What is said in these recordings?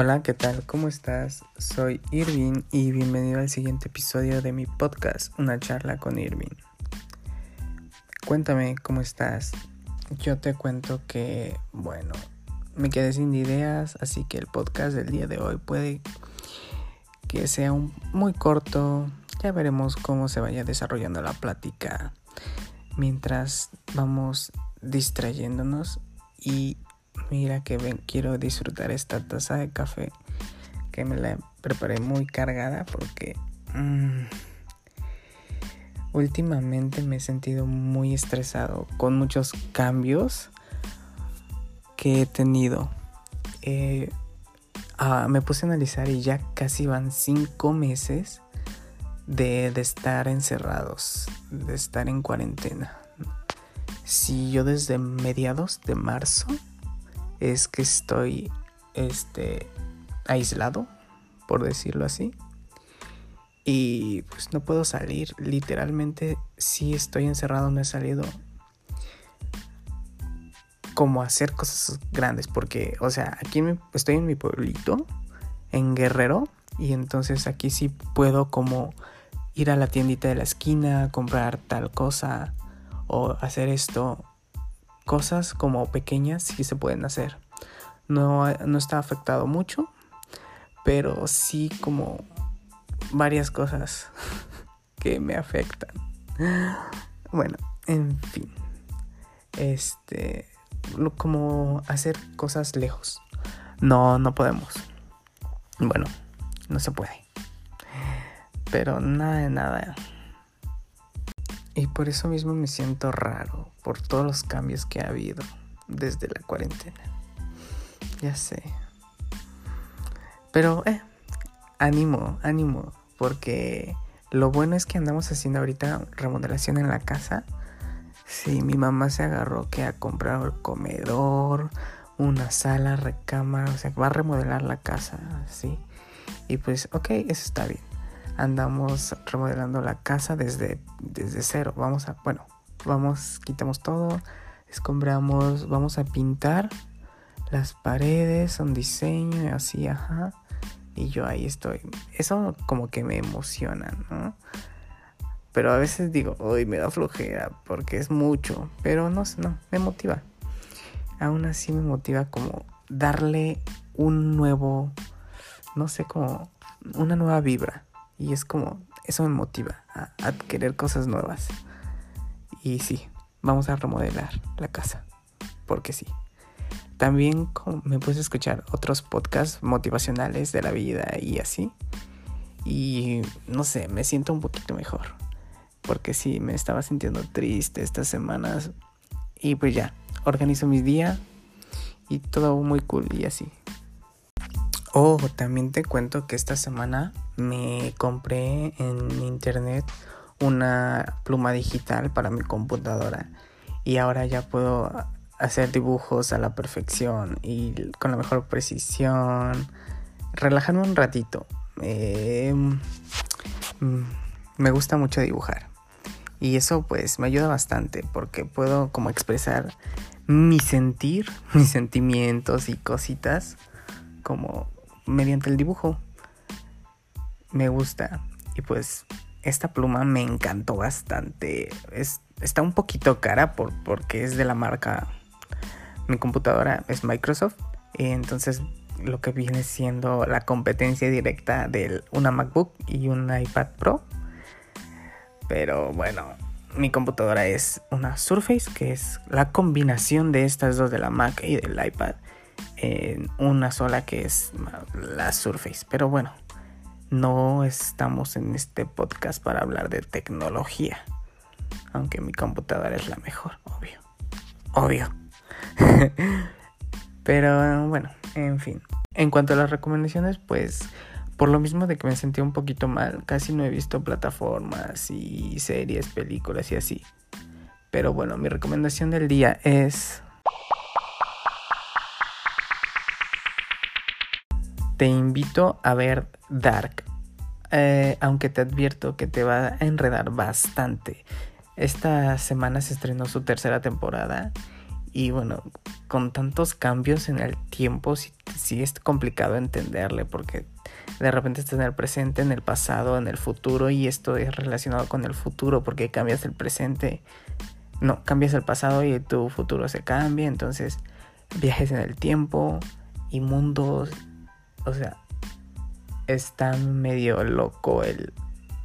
Hola, ¿qué tal? ¿Cómo estás? Soy Irving y bienvenido al siguiente episodio de mi podcast, Una charla con Irving. Cuéntame cómo estás. Yo te cuento que, bueno, me quedé sin ideas, así que el podcast del día de hoy puede que sea un, muy corto. Ya veremos cómo se vaya desarrollando la plática mientras vamos distrayéndonos y Mira que ven, quiero disfrutar esta taza de café que me la preparé muy cargada porque mm, últimamente me he sentido muy estresado con muchos cambios que he tenido. Eh, ah, me puse a analizar y ya casi van cinco meses de, de estar encerrados, de estar en cuarentena. Si yo desde mediados de marzo es que estoy este aislado, por decirlo así. Y pues no puedo salir, literalmente si estoy encerrado, no he salido. Como hacer cosas grandes, porque, o sea, aquí estoy en mi pueblito, en Guerrero, y entonces aquí sí puedo como ir a la tiendita de la esquina, comprar tal cosa, o hacer esto, cosas como pequeñas sí se pueden hacer. No, no está afectado mucho, pero sí como varias cosas que me afectan. Bueno, en fin. Este, como hacer cosas lejos. No, no podemos. Bueno, no se puede. Pero nada nada. Y por eso mismo me siento raro, por todos los cambios que ha habido desde la cuarentena. Ya sé. Pero, eh, ánimo, ánimo, porque lo bueno es que andamos haciendo ahorita remodelación en la casa. Sí, mi mamá se agarró que a comprar el comedor, una sala, recámara, o sea, va a remodelar la casa, sí. Y pues, ok, eso está bien andamos remodelando la casa desde, desde cero. Vamos a, bueno, vamos, quitamos todo, escombramos, vamos a pintar las paredes, un diseño, así, ajá. Y yo ahí estoy. Eso como que me emociona, ¿no? Pero a veces digo, uy, me da flojera porque es mucho. Pero no sé, no, me motiva. Aún así me motiva como darle un nuevo, no sé, como una nueva vibra. Y es como, eso me motiva a, querer cosas nuevas. Y sí, vamos a remodelar la casa. Porque sí. También me puse a escuchar otros podcasts motivacionales de la vida y así. Y no sé, me siento un poquito mejor. Porque sí, me estaba sintiendo triste estas semanas. Y pues ya, organizo mis días y todo muy cool y así. Oh, también te cuento que esta semana me compré en internet una pluma digital para mi computadora y ahora ya puedo hacer dibujos a la perfección y con la mejor precisión, relajarme un ratito. Em, mm, me gusta mucho dibujar y eso pues me ayuda bastante porque puedo como expresar mi sentir, mis sentimientos y cositas como mediante el dibujo. Me gusta. Y pues esta pluma me encantó bastante. Es, está un poquito cara por, porque es de la marca... Mi computadora es Microsoft. Entonces lo que viene siendo la competencia directa de una MacBook y un iPad Pro. Pero bueno, mi computadora es una Surface, que es la combinación de estas dos de la Mac y del iPad en una sola que es la Surface. Pero bueno, no estamos en este podcast para hablar de tecnología. Aunque mi computadora es la mejor, obvio. Obvio. Pero bueno, en fin. En cuanto a las recomendaciones, pues por lo mismo de que me sentí un poquito mal, casi no he visto plataformas y series, películas y así. Pero bueno, mi recomendación del día es te invito a ver Dark. Eh, aunque te advierto que te va a enredar bastante. Esta semana se estrenó su tercera temporada Y bueno, con tantos cambios en el tiempo, sí, sí, es complicado entenderle porque de repente estás en el presente, en el pasado, en el futuro y esto es relacionado con el futuro porque cambias el presente, no, cambias el pasado y tu futuro se cambia, entonces viajes en el tiempo y mundos, o sea, está medio loco el,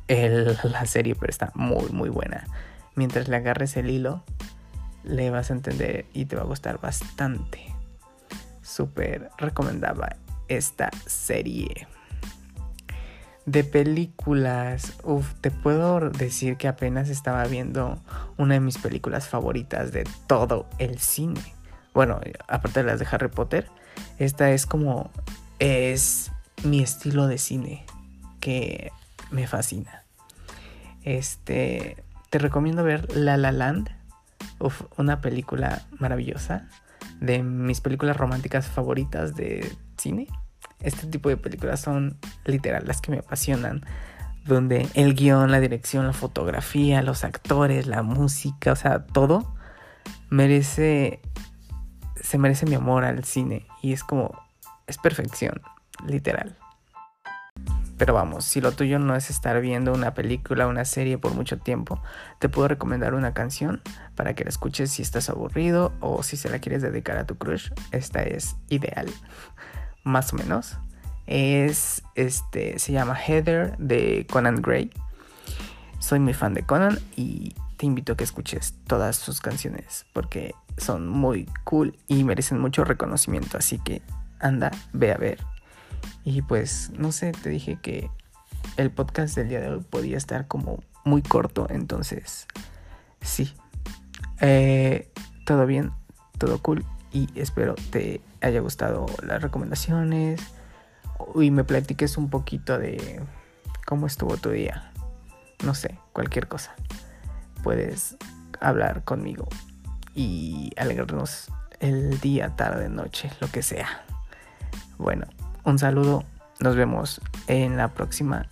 el, la serie, pero está muy, muy buena. Mientras le agarres el hilo, le vas a entender y te va a gustar bastante. Súper recomendaba esta serie. De películas, uff, te puedo decir que apenas estaba viendo una de mis películas favoritas de todo el cine. Bueno, aparte de las de Harry Potter, esta es como es mi estilo de cine que me fascina. Este, te recomiendo ver La La Land, una película maravillosa de mis películas románticas favoritas de cine. Este tipo de películas son literal las que me apasionan, donde el guion, la dirección, la fotografía, los actores, la música, o sea, todo merece se merece mi amor al cine y es como es perfección, literal. Pero vamos, si lo tuyo no es estar viendo una película, una serie por mucho tiempo, te puedo recomendar una canción para que la escuches si estás aburrido o si se la quieres dedicar a tu crush. Esta es ideal, más o menos. Es este se llama Heather de Conan Gray. Soy muy fan de Conan y te invito a que escuches todas sus canciones porque son muy cool y merecen mucho reconocimiento, así que anda, ve a ver y pues, no sé, te dije que el podcast del día de hoy podía estar como muy corto, entonces, sí. Eh, todo bien, todo cool y espero te haya gustado las recomendaciones y me platiques un poquito de cómo estuvo tu día. No sé, cualquier cosa. Puedes hablar conmigo y alegrarnos el día, tarde, noche, lo que sea. Bueno, un saludo, nos vemos en la próxima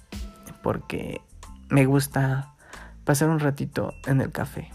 porque me gusta pasar un ratito en el café.